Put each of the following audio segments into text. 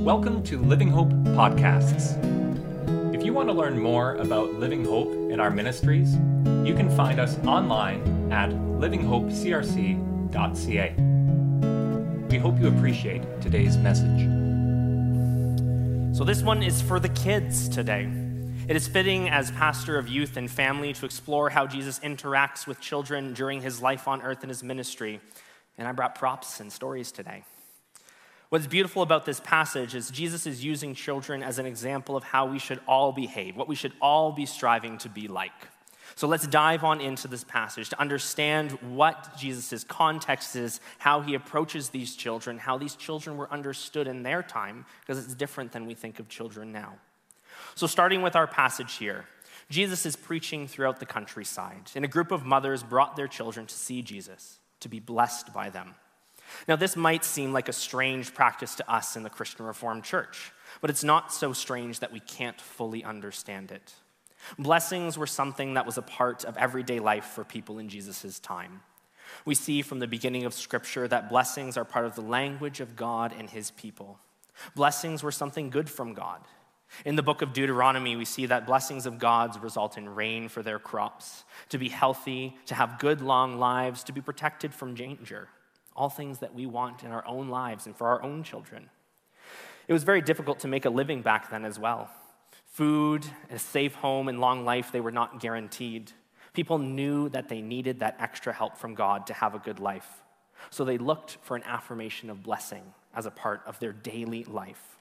Welcome to Living Hope Podcasts. If you want to learn more about Living Hope and our ministries, you can find us online at livinghopecrc.ca. We hope you appreciate today's message. So, this one is for the kids today. It is fitting as pastor of youth and family to explore how Jesus interacts with children during his life on earth and his ministry. And I brought props and stories today. What's beautiful about this passage is Jesus is using children as an example of how we should all behave, what we should all be striving to be like. So let's dive on into this passage to understand what Jesus' context is, how he approaches these children, how these children were understood in their time, because it's different than we think of children now. So, starting with our passage here, Jesus is preaching throughout the countryside, and a group of mothers brought their children to see Jesus, to be blessed by them. Now, this might seem like a strange practice to us in the Christian Reformed Church, but it's not so strange that we can't fully understand it. Blessings were something that was a part of everyday life for people in Jesus' time. We see from the beginning of Scripture that blessings are part of the language of God and His people. Blessings were something good from God. In the book of Deuteronomy, we see that blessings of God's result in rain for their crops, to be healthy, to have good long lives, to be protected from danger all things that we want in our own lives and for our own children. It was very difficult to make a living back then as well. Food, a safe home, and long life, they were not guaranteed. People knew that they needed that extra help from God to have a good life. So they looked for an affirmation of blessing as a part of their daily life.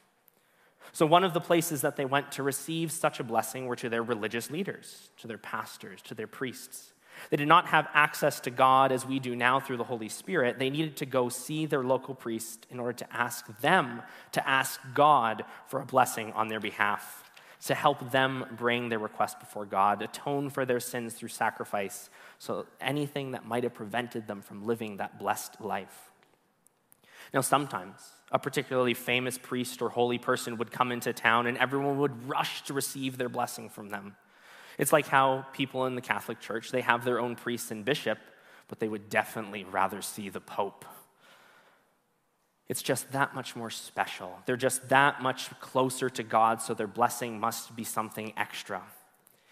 So, one of the places that they went to receive such a blessing were to their religious leaders, to their pastors, to their priests. They did not have access to God as we do now through the Holy Spirit. They needed to go see their local priest in order to ask them to ask God for a blessing on their behalf, to help them bring their request before God, atone for their sins through sacrifice, so anything that might have prevented them from living that blessed life. Now, sometimes a particularly famous priest or holy person would come into town and everyone would rush to receive their blessing from them. It's like how people in the Catholic Church, they have their own priest and bishop, but they would definitely rather see the Pope. It's just that much more special. They're just that much closer to God, so their blessing must be something extra.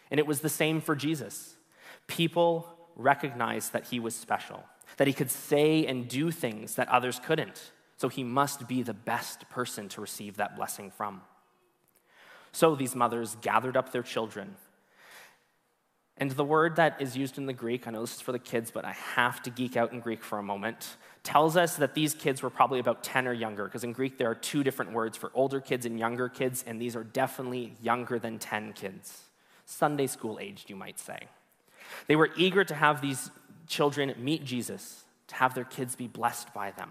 And it was the same for Jesus. People recognized that he was special, that he could say and do things that others couldn't. So he must be the best person to receive that blessing from. So these mothers gathered up their children and the word that is used in the Greek, I know this is for the kids, but I have to geek out in Greek for a moment, tells us that these kids were probably about 10 or younger, because in Greek there are two different words for older kids and younger kids, and these are definitely younger than 10 kids. Sunday school aged, you might say. They were eager to have these children meet Jesus, to have their kids be blessed by them.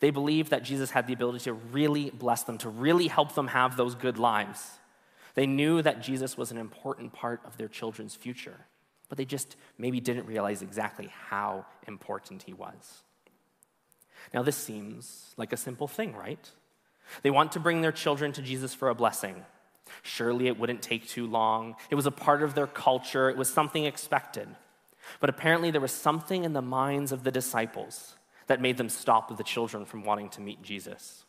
They believed that Jesus had the ability to really bless them, to really help them have those good lives. They knew that Jesus was an important part of their children's future, but they just maybe didn't realize exactly how important he was. Now, this seems like a simple thing, right? They want to bring their children to Jesus for a blessing. Surely it wouldn't take too long. It was a part of their culture, it was something expected. But apparently, there was something in the minds of the disciples that made them stop the children from wanting to meet Jesus.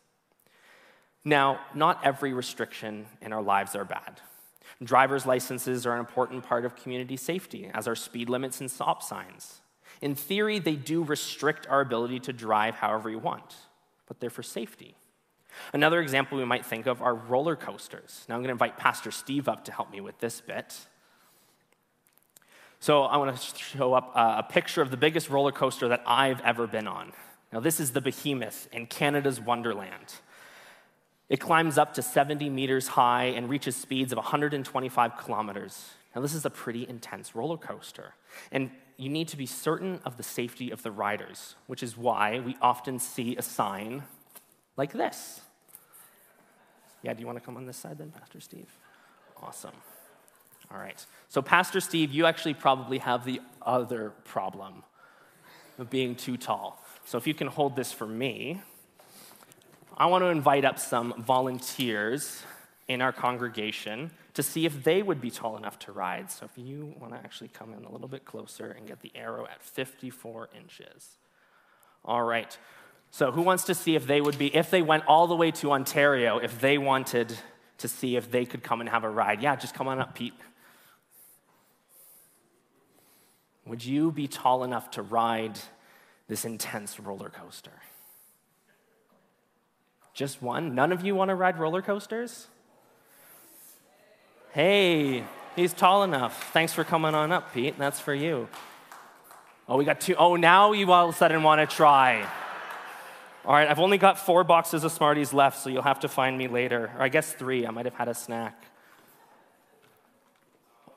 Now, not every restriction in our lives are bad. Driver's licenses are an important part of community safety, as are speed limits and stop signs. In theory, they do restrict our ability to drive however we want, but they're for safety. Another example we might think of are roller coasters. Now, I'm going to invite Pastor Steve up to help me with this bit. So, I want to show up uh, a picture of the biggest roller coaster that I've ever been on. Now, this is the Behemoth in Canada's Wonderland. It climbs up to 70 meters high and reaches speeds of 125 kilometers. Now, this is a pretty intense roller coaster. And you need to be certain of the safety of the riders, which is why we often see a sign like this. Yeah, do you want to come on this side then, Pastor Steve? Awesome. All right. So, Pastor Steve, you actually probably have the other problem of being too tall. So, if you can hold this for me. I want to invite up some volunteers in our congregation to see if they would be tall enough to ride. So if you want to actually come in a little bit closer and get the arrow at 54 inches. All right. So, who wants to see if they would be, if they went all the way to Ontario, if they wanted to see if they could come and have a ride? Yeah, just come on up, Pete. Would you be tall enough to ride this intense roller coaster? Just one? None of you want to ride roller coasters? Hey, he's tall enough. Thanks for coming on up, Pete. That's for you. Oh, we got two. Oh, now you all of a sudden want to try. All right, I've only got four boxes of Smarties left, so you'll have to find me later. Or I guess three. I might have had a snack.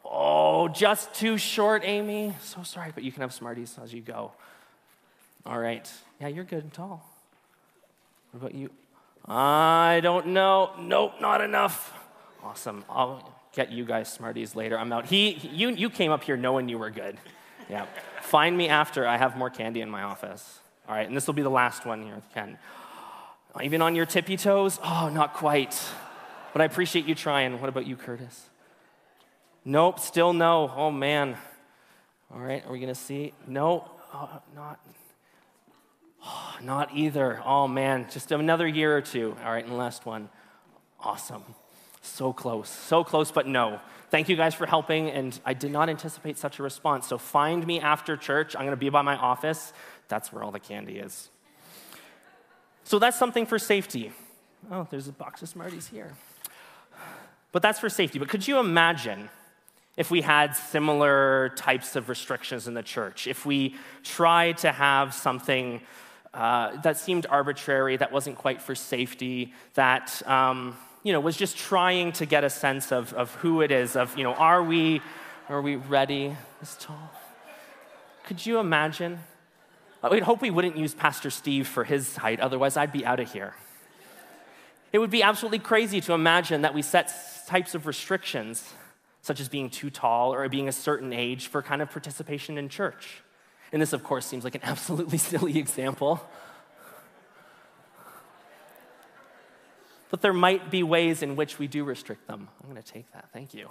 Oh, just too short, Amy. So sorry, but you can have Smarties as you go. All right. Yeah, you're good and tall. What about you? I don't know. Nope, not enough. Awesome. I'll get you guys Smarties later. I'm out. He, you, you came up here knowing you were good. Yeah. Find me after. I have more candy in my office. All right, and this will be the last one here, Ken. Even on your tippy toes? Oh, not quite. But I appreciate you trying. What about you, Curtis? Nope, still no. Oh, man. All right, are we going to see? No, oh, uh, not. Oh, not either. Oh, man. Just another year or two. All right, and last one. Awesome. So close. So close, but no. Thank you guys for helping, and I did not anticipate such a response. So find me after church. I'm going to be by my office. That's where all the candy is. So that's something for safety. Oh, there's a box of Smarties here. But that's for safety. But could you imagine if we had similar types of restrictions in the church? If we tried to have something uh, that seemed arbitrary, that wasn't quite for safety, that um, you know, was just trying to get a sense of, of who it is, of, you know, are we, are we ready this tall? Could you imagine? Would hope we wouldn't use Pastor Steve for his height, otherwise I'd be out of here. It would be absolutely crazy to imagine that we set types of restrictions, such as being too tall or being a certain age, for kind of participation in church. And this, of course, seems like an absolutely silly example. But there might be ways in which we do restrict them. I'm going to take that. Thank you.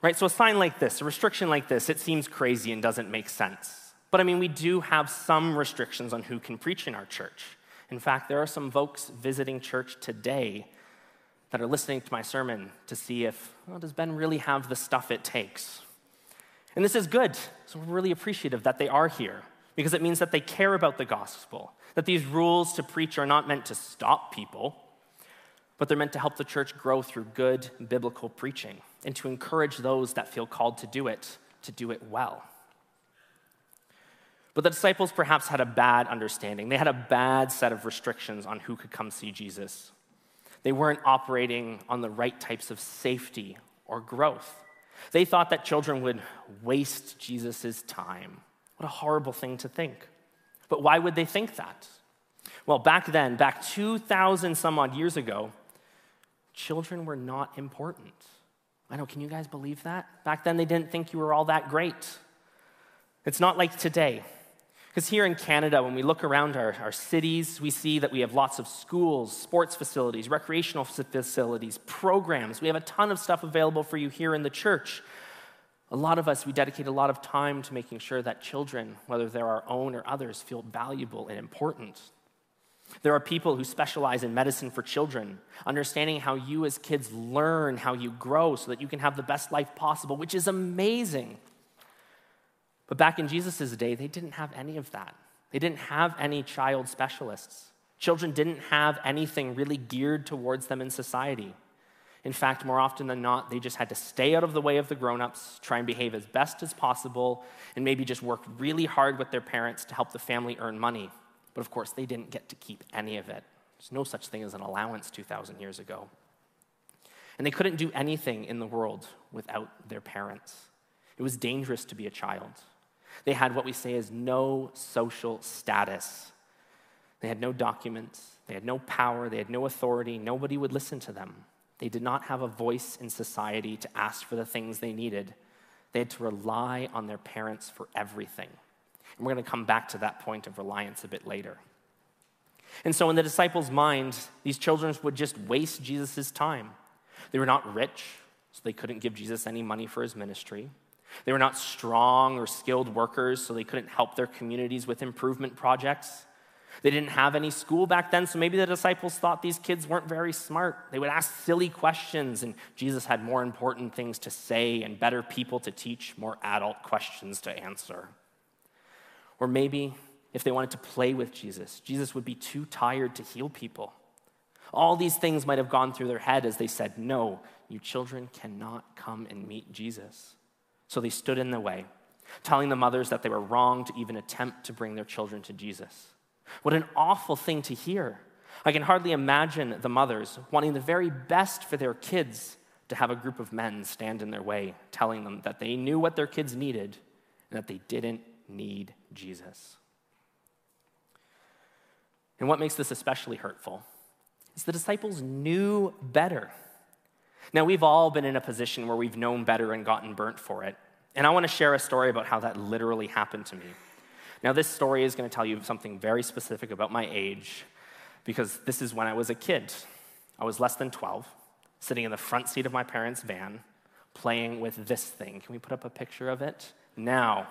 right? So, a sign like this, a restriction like this, it seems crazy and doesn't make sense. But I mean, we do have some restrictions on who can preach in our church. In fact, there are some folks visiting church today that are listening to my sermon to see if, well, does Ben really have the stuff it takes? And this is good. So we're really appreciative that they are here because it means that they care about the gospel, that these rules to preach are not meant to stop people, but they're meant to help the church grow through good biblical preaching and to encourage those that feel called to do it to do it well. But the disciples perhaps had a bad understanding. They had a bad set of restrictions on who could come see Jesus. They weren't operating on the right types of safety or growth. They thought that children would waste Jesus' time. What a horrible thing to think. But why would they think that? Well, back then, back 2,000 some odd years ago, children were not important. I know, can you guys believe that? Back then, they didn't think you were all that great. It's not like today. Because here in Canada, when we look around our, our cities, we see that we have lots of schools, sports facilities, recreational facilities, programs. We have a ton of stuff available for you here in the church. A lot of us, we dedicate a lot of time to making sure that children, whether they're our own or others, feel valuable and important. There are people who specialize in medicine for children, understanding how you as kids learn, how you grow, so that you can have the best life possible, which is amazing. But back in Jesus' day, they didn't have any of that. They didn't have any child specialists. Children didn't have anything really geared towards them in society. In fact, more often than not, they just had to stay out of the way of the grown ups, try and behave as best as possible, and maybe just work really hard with their parents to help the family earn money. But of course, they didn't get to keep any of it. There's no such thing as an allowance 2,000 years ago. And they couldn't do anything in the world without their parents. It was dangerous to be a child. They had what we say is no social status. They had no documents, they had no power, they had no authority, nobody would listen to them. They did not have a voice in society to ask for the things they needed. They had to rely on their parents for everything. And we're going to come back to that point of reliance a bit later. And so, in the disciples' mind, these children would just waste Jesus' time. They were not rich, so they couldn't give Jesus any money for his ministry. They were not strong or skilled workers, so they couldn't help their communities with improvement projects. They didn't have any school back then, so maybe the disciples thought these kids weren't very smart. They would ask silly questions, and Jesus had more important things to say and better people to teach, more adult questions to answer. Or maybe if they wanted to play with Jesus, Jesus would be too tired to heal people. All these things might have gone through their head as they said, No, you children cannot come and meet Jesus. So they stood in the way, telling the mothers that they were wrong to even attempt to bring their children to Jesus. What an awful thing to hear. I can hardly imagine the mothers wanting the very best for their kids to have a group of men stand in their way, telling them that they knew what their kids needed and that they didn't need Jesus. And what makes this especially hurtful is the disciples knew better. Now, we've all been in a position where we've known better and gotten burnt for it. And I want to share a story about how that literally happened to me. Now, this story is going to tell you something very specific about my age because this is when I was a kid. I was less than 12, sitting in the front seat of my parents' van, playing with this thing. Can we put up a picture of it? Now,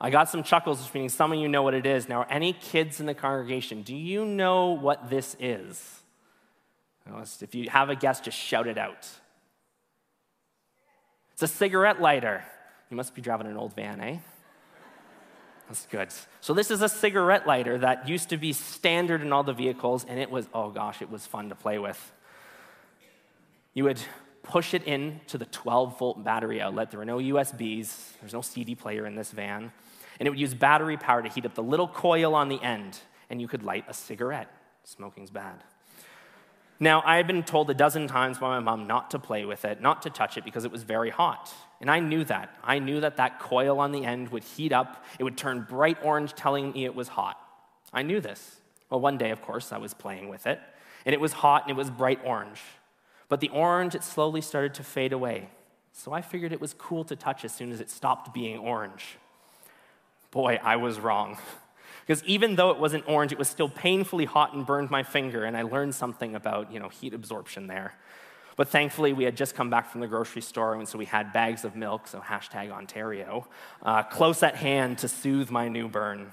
I got some chuckles, which means some of you know what it is. Now, any kids in the congregation, do you know what this is? If you have a guess, just shout it out. It's a cigarette lighter. You must be driving an old van, eh? That's good. So, this is a cigarette lighter that used to be standard in all the vehicles, and it was, oh gosh, it was fun to play with. You would push it in to the 12 volt battery outlet. There were no USBs, there's no CD player in this van. And it would use battery power to heat up the little coil on the end, and you could light a cigarette. Smoking's bad. Now, I had been told a dozen times by my mom not to play with it, not to touch it because it was very hot. And I knew that. I knew that that coil on the end would heat up, it would turn bright orange, telling me it was hot. I knew this. Well, one day, of course, I was playing with it, and it was hot and it was bright orange. But the orange, it slowly started to fade away. So I figured it was cool to touch as soon as it stopped being orange. Boy, I was wrong. Because even though it wasn't orange, it was still painfully hot and burned my finger, and I learned something about you know, heat absorption there. But thankfully, we had just come back from the grocery store, and so we had bags of milk, so hashtag Ontario, uh, close at hand to soothe my new burn.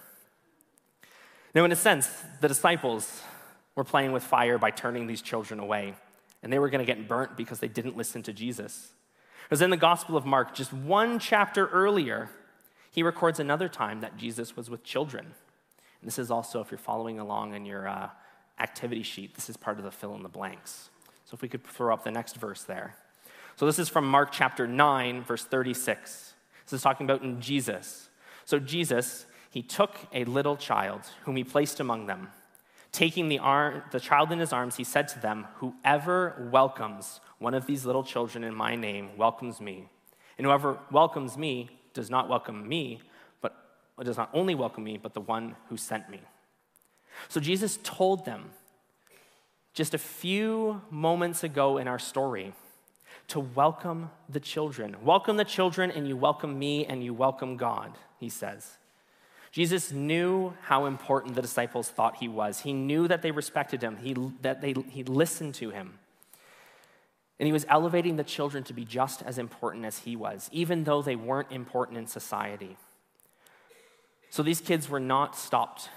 Now, in a sense, the disciples were playing with fire by turning these children away, and they were going to get burnt because they didn't listen to Jesus. Because in the Gospel of Mark, just one chapter earlier, he records another time that Jesus was with children. This is also, if you're following along in your uh, activity sheet, this is part of the fill in the blanks. So if we could throw up the next verse there. So this is from Mark chapter 9, verse 36. This is talking about in Jesus. So Jesus, he took a little child whom he placed among them. Taking the, arm, the child in his arms, he said to them, Whoever welcomes one of these little children in my name welcomes me. And whoever welcomes me does not welcome me, does not only welcome me, but the one who sent me. So Jesus told them just a few moments ago in our story to welcome the children. Welcome the children, and you welcome me, and you welcome God, he says. Jesus knew how important the disciples thought he was. He knew that they respected him, he, that they, he listened to him. And he was elevating the children to be just as important as he was, even though they weren't important in society. So these kids were not stopped,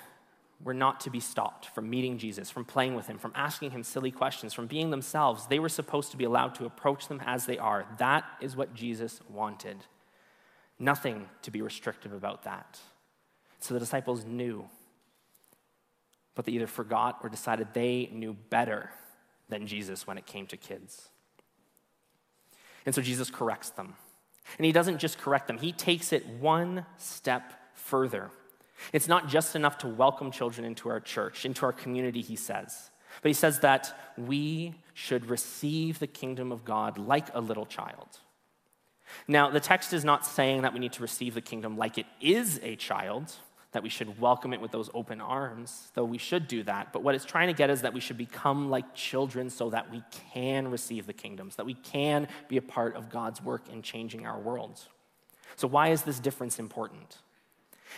were not to be stopped from meeting Jesus, from playing with him, from asking him silly questions, from being themselves. They were supposed to be allowed to approach them as they are. That is what Jesus wanted. Nothing to be restrictive about that. So the disciples knew, but they either forgot or decided they knew better than Jesus when it came to kids. And so Jesus corrects them. And he doesn't just correct them, he takes it one step further. It's not just enough to welcome children into our church, into our community, he says. But he says that we should receive the kingdom of God like a little child. Now, the text is not saying that we need to receive the kingdom like it is a child, that we should welcome it with those open arms, though we should do that. But what it's trying to get is that we should become like children so that we can receive the kingdoms, that we can be a part of God's work in changing our world. So, why is this difference important?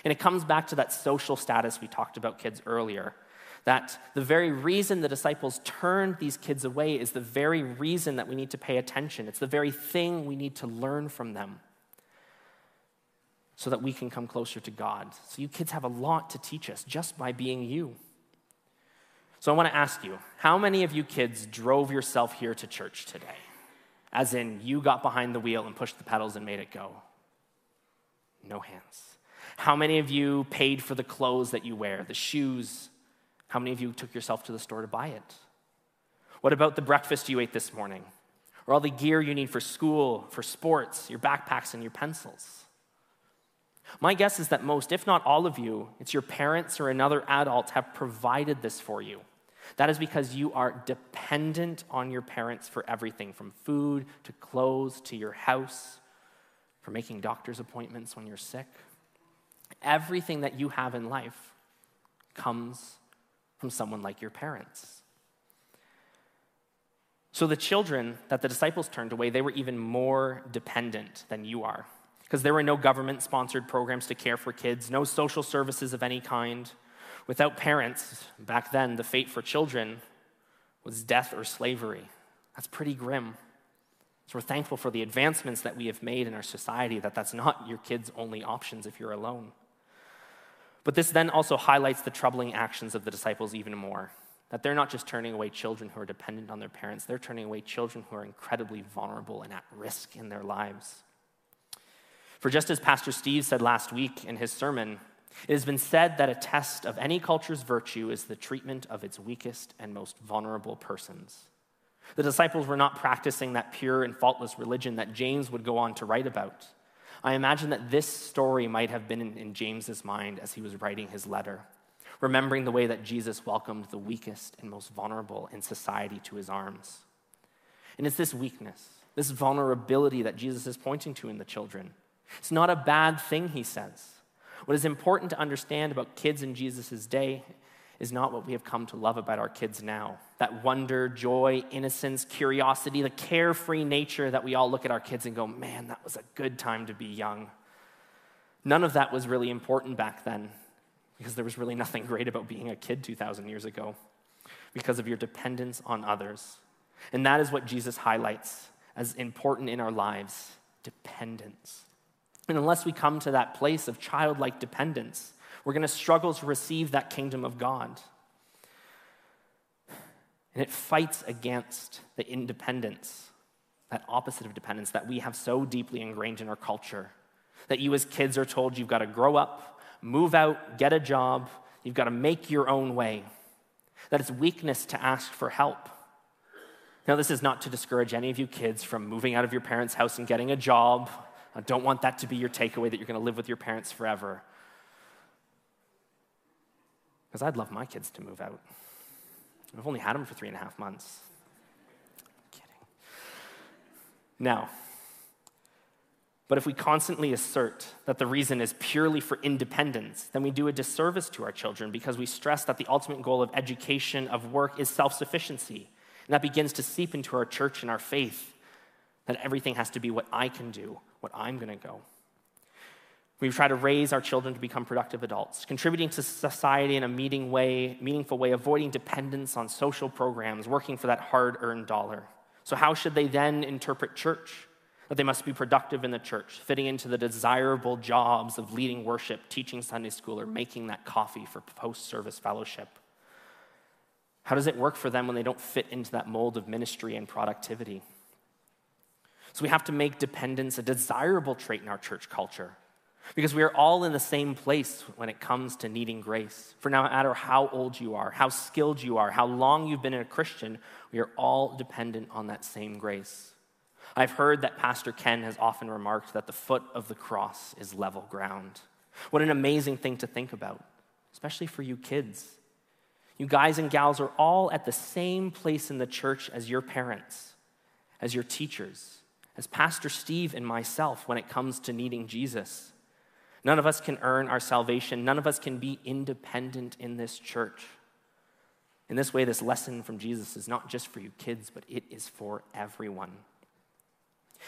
And it comes back to that social status we talked about kids earlier. That the very reason the disciples turned these kids away is the very reason that we need to pay attention. It's the very thing we need to learn from them so that we can come closer to God. So, you kids have a lot to teach us just by being you. So, I want to ask you how many of you kids drove yourself here to church today? As in, you got behind the wheel and pushed the pedals and made it go? No hands. How many of you paid for the clothes that you wear, the shoes, how many of you took yourself to the store to buy it? What about the breakfast you ate this morning? Or all the gear you need for school, for sports, your backpacks, and your pencils? My guess is that most, if not all of you, it's your parents or another adult have provided this for you. That is because you are dependent on your parents for everything from food to clothes to your house, for making doctor's appointments when you're sick. Everything that you have in life comes from someone like your parents. So the children that the disciples turned away, they were even more dependent than you are. Because there were no government sponsored programs to care for kids, no social services of any kind. Without parents, back then, the fate for children was death or slavery. That's pretty grim. So we're thankful for the advancements that we have made in our society, that that's not your kids' only options if you're alone. But this then also highlights the troubling actions of the disciples even more. That they're not just turning away children who are dependent on their parents, they're turning away children who are incredibly vulnerable and at risk in their lives. For just as Pastor Steve said last week in his sermon, it has been said that a test of any culture's virtue is the treatment of its weakest and most vulnerable persons. The disciples were not practicing that pure and faultless religion that James would go on to write about. I imagine that this story might have been in, in James's mind as he was writing his letter, remembering the way that Jesus welcomed the weakest and most vulnerable in society to his arms. And it's this weakness, this vulnerability that Jesus is pointing to in the children. It's not a bad thing, he says. What is important to understand about kids in Jesus' day is not what we have come to love about our kids now. That wonder, joy, innocence, curiosity, the carefree nature that we all look at our kids and go, man, that was a good time to be young. None of that was really important back then because there was really nothing great about being a kid 2,000 years ago because of your dependence on others. And that is what Jesus highlights as important in our lives dependence. And unless we come to that place of childlike dependence, we're going to struggle to receive that kingdom of God. And it fights against the independence, that opposite of dependence that we have so deeply ingrained in our culture. That you, as kids, are told you've got to grow up, move out, get a job, you've got to make your own way. That it's weakness to ask for help. Now, this is not to discourage any of you kids from moving out of your parents' house and getting a job. I don't want that to be your takeaway that you're going to live with your parents forever. Because I'd love my kids to move out. I've only had them for three and a half months. I'm kidding. Now, but if we constantly assert that the reason is purely for independence, then we do a disservice to our children because we stress that the ultimate goal of education, of work, is self sufficiency. And that begins to seep into our church and our faith that everything has to be what I can do, what I'm going to go. We try to raise our children to become productive adults, contributing to society in a meeting way, meaningful way, avoiding dependence on social programs, working for that hard earned dollar. So, how should they then interpret church? That they must be productive in the church, fitting into the desirable jobs of leading worship, teaching Sunday school, or making that coffee for post service fellowship. How does it work for them when they don't fit into that mold of ministry and productivity? So, we have to make dependence a desirable trait in our church culture because we are all in the same place when it comes to needing grace. For no matter how old you are, how skilled you are, how long you've been a Christian, we are all dependent on that same grace. I've heard that Pastor Ken has often remarked that the foot of the cross is level ground. What an amazing thing to think about, especially for you kids. You guys and gals are all at the same place in the church as your parents, as your teachers, as Pastor Steve and myself when it comes to needing Jesus. None of us can earn our salvation. None of us can be independent in this church. In this way, this lesson from Jesus is not just for you kids, but it is for everyone.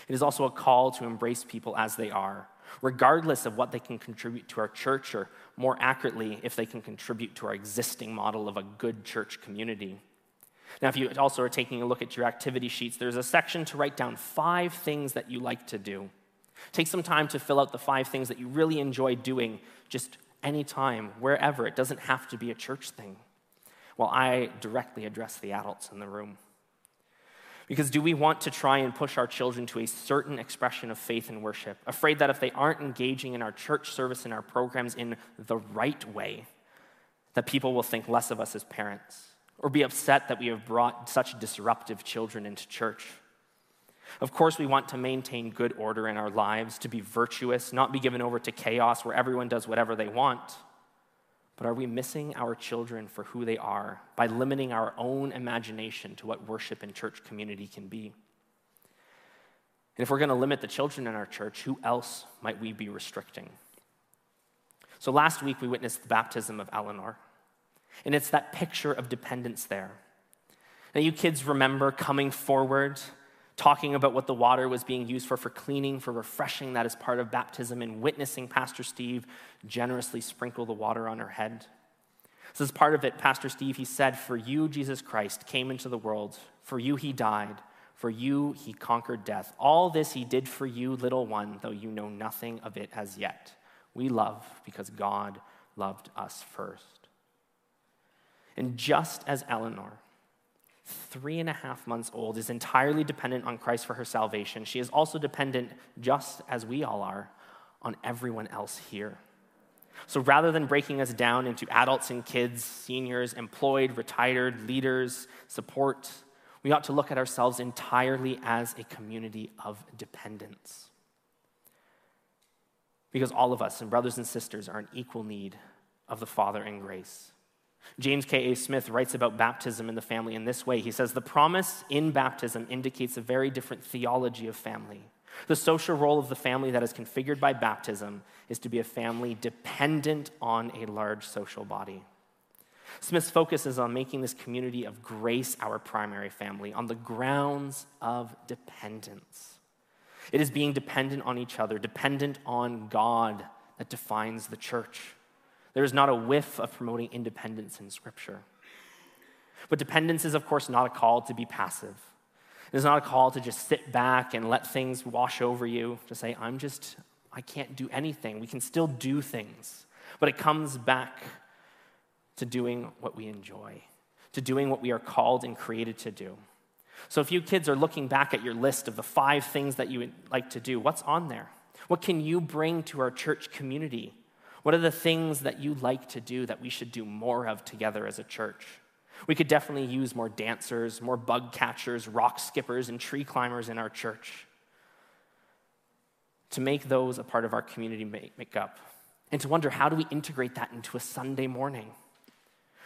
It is also a call to embrace people as they are, regardless of what they can contribute to our church, or more accurately, if they can contribute to our existing model of a good church community. Now, if you also are taking a look at your activity sheets, there's a section to write down five things that you like to do. Take some time to fill out the five things that you really enjoy doing just anytime, wherever. It doesn't have to be a church thing. Well, I directly address the adults in the room. Because do we want to try and push our children to a certain expression of faith and worship, afraid that if they aren't engaging in our church service and our programs in the right way, that people will think less of us as parents, or be upset that we have brought such disruptive children into church? Of course, we want to maintain good order in our lives, to be virtuous, not be given over to chaos where everyone does whatever they want. But are we missing our children for who they are by limiting our own imagination to what worship and church community can be? And if we're going to limit the children in our church, who else might we be restricting? So last week we witnessed the baptism of Eleanor, and it's that picture of dependence there. Now, you kids remember coming forward talking about what the water was being used for, for cleaning, for refreshing, that is part of baptism, and witnessing Pastor Steve generously sprinkle the water on her head. So, as part of it, Pastor Steve, he said, For you, Jesus Christ, came into the world. For you, he died. For you, he conquered death. All this he did for you, little one, though you know nothing of it as yet. We love because God loved us first. And just as Eleanor, three and a half months old, is entirely dependent on Christ for her salvation, she is also dependent, just as we all are, on everyone else here. So rather than breaking us down into adults and kids, seniors, employed, retired, leaders, support, we ought to look at ourselves entirely as a community of dependence. Because all of us and brothers and sisters are in equal need of the Father and grace. James K.A. Smith writes about baptism in the family in this way. He says, The promise in baptism indicates a very different theology of family. The social role of the family that is configured by baptism is to be a family dependent on a large social body. Smith's focus is on making this community of grace our primary family on the grounds of dependence. It is being dependent on each other, dependent on God, that defines the church. There is not a whiff of promoting independence in Scripture. But dependence is, of course, not a call to be passive. It is not a call to just sit back and let things wash over you, to say, I'm just, I can't do anything. We can still do things. But it comes back to doing what we enjoy, to doing what we are called and created to do. So if you kids are looking back at your list of the five things that you would like to do, what's on there? What can you bring to our church community what are the things that you like to do that we should do more of together as a church? We could definitely use more dancers, more bug catchers, rock skippers, and tree climbers in our church to make those a part of our community makeup and to wonder how do we integrate that into a Sunday morning?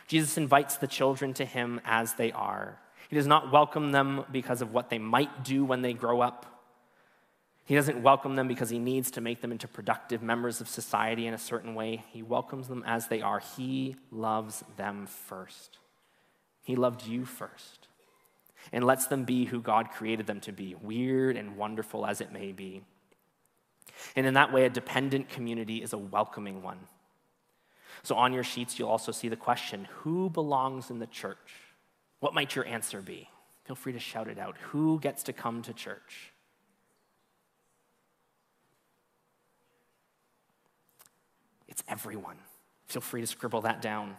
Jesus invites the children to him as they are. He does not welcome them because of what they might do when they grow up. He doesn't welcome them because he needs to make them into productive members of society in a certain way. He welcomes them as they are. He loves them first. He loved you first and lets them be who God created them to be, weird and wonderful as it may be. And in that way, a dependent community is a welcoming one. So on your sheets, you'll also see the question Who belongs in the church? What might your answer be? Feel free to shout it out. Who gets to come to church? It's everyone. Feel free to scribble that down.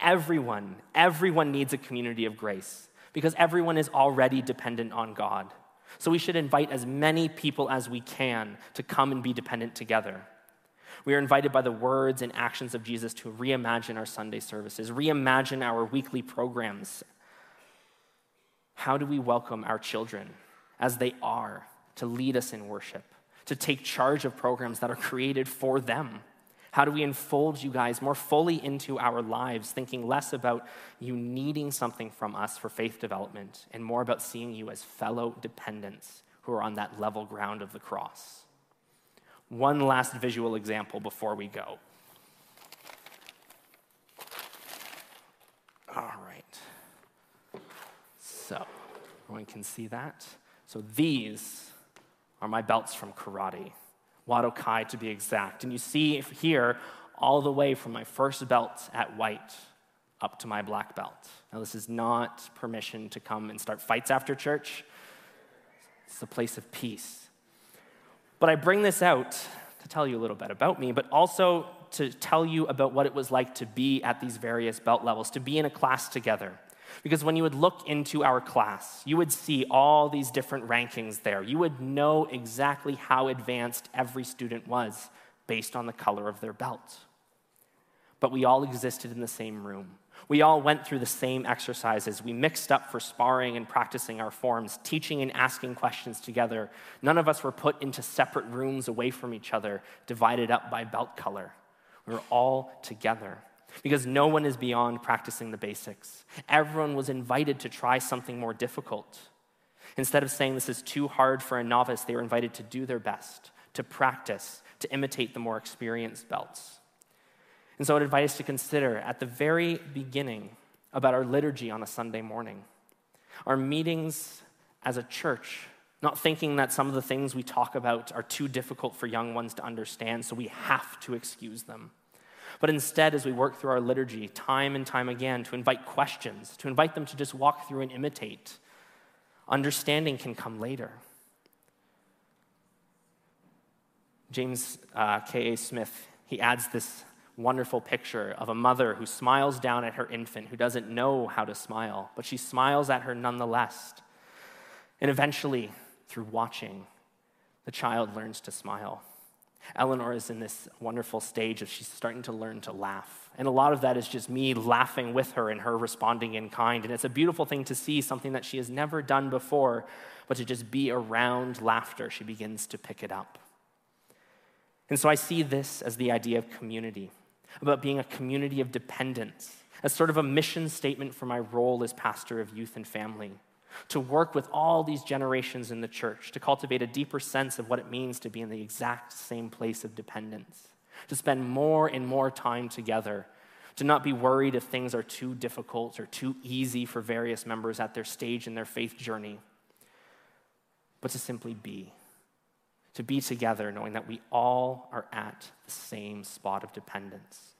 Everyone, everyone needs a community of grace because everyone is already dependent on God. So we should invite as many people as we can to come and be dependent together. We are invited by the words and actions of Jesus to reimagine our Sunday services, reimagine our weekly programs. How do we welcome our children as they are to lead us in worship, to take charge of programs that are created for them? How do we enfold you guys more fully into our lives, thinking less about you needing something from us for faith development and more about seeing you as fellow dependents who are on that level ground of the cross? One last visual example before we go. All right. So, everyone can see that. So, these are my belts from karate. Wado Kai to be exact. And you see here all the way from my first belt at white up to my black belt. Now, this is not permission to come and start fights after church, it's a place of peace. But I bring this out to tell you a little bit about me, but also to tell you about what it was like to be at these various belt levels, to be in a class together. Because when you would look into our class, you would see all these different rankings there. You would know exactly how advanced every student was based on the color of their belt. But we all existed in the same room. We all went through the same exercises. We mixed up for sparring and practicing our forms, teaching and asking questions together. None of us were put into separate rooms away from each other, divided up by belt color. We were all together because no one is beyond practicing the basics. Everyone was invited to try something more difficult. Instead of saying this is too hard for a novice, they were invited to do their best, to practice, to imitate the more experienced belts. And so I'd invite us to consider at the very beginning about our liturgy on a Sunday morning, our meetings as a church, not thinking that some of the things we talk about are too difficult for young ones to understand, so we have to excuse them. But instead, as we work through our liturgy time and time again, to invite questions, to invite them to just walk through and imitate, understanding can come later. James uh, K.A. Smith, he adds this wonderful picture of a mother who smiles down at her infant who doesn't know how to smile, but she smiles at her nonetheless. And eventually, through watching, the child learns to smile. Eleanor is in this wonderful stage of she's starting to learn to laugh. And a lot of that is just me laughing with her and her responding in kind. And it's a beautiful thing to see something that she has never done before, but to just be around laughter, she begins to pick it up. And so I see this as the idea of community about being a community of dependence, as sort of a mission statement for my role as pastor of youth and family. To work with all these generations in the church, to cultivate a deeper sense of what it means to be in the exact same place of dependence, to spend more and more time together, to not be worried if things are too difficult or too easy for various members at their stage in their faith journey, but to simply be to be together, knowing that we all are at the same spot of dependence.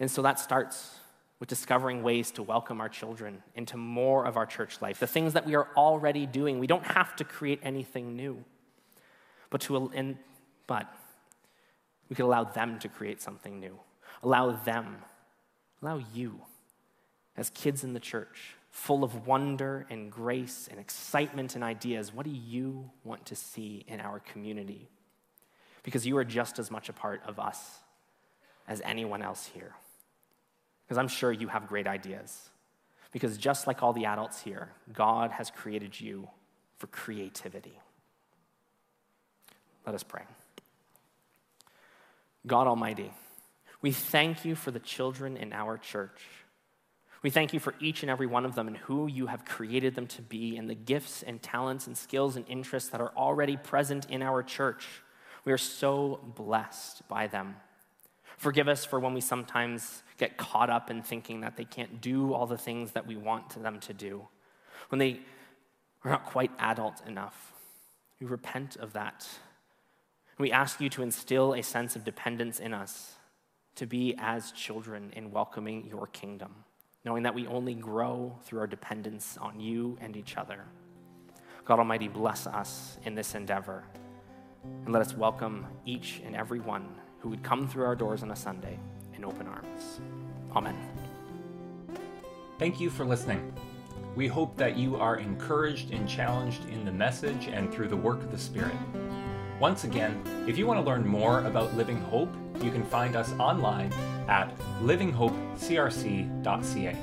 And so that starts with discovering ways to welcome our children into more of our church life, the things that we are already doing. We don't have to create anything new, but, to, and, but we could allow them to create something new. Allow them, allow you, as kids in the church, full of wonder and grace and excitement and ideas. What do you want to see in our community? Because you are just as much a part of us as anyone else here. Because I'm sure you have great ideas. Because just like all the adults here, God has created you for creativity. Let us pray. God Almighty, we thank you for the children in our church. We thank you for each and every one of them and who you have created them to be, and the gifts and talents and skills and interests that are already present in our church. We are so blessed by them. Forgive us for when we sometimes get caught up in thinking that they can't do all the things that we want them to do, when they are not quite adult enough. We repent of that. We ask you to instill a sense of dependence in us to be as children in welcoming your kingdom knowing that we only grow through our dependence on you and each other. God Almighty, bless us in this endeavor and let us welcome each and every one who would come through our doors on a Sunday in open arms. Amen. Thank you for listening. We hope that you are encouraged and challenged in the message and through the work of the Spirit. Once again, if you want to learn more about Living Hope, you can find us online at livinghopecrc.ca.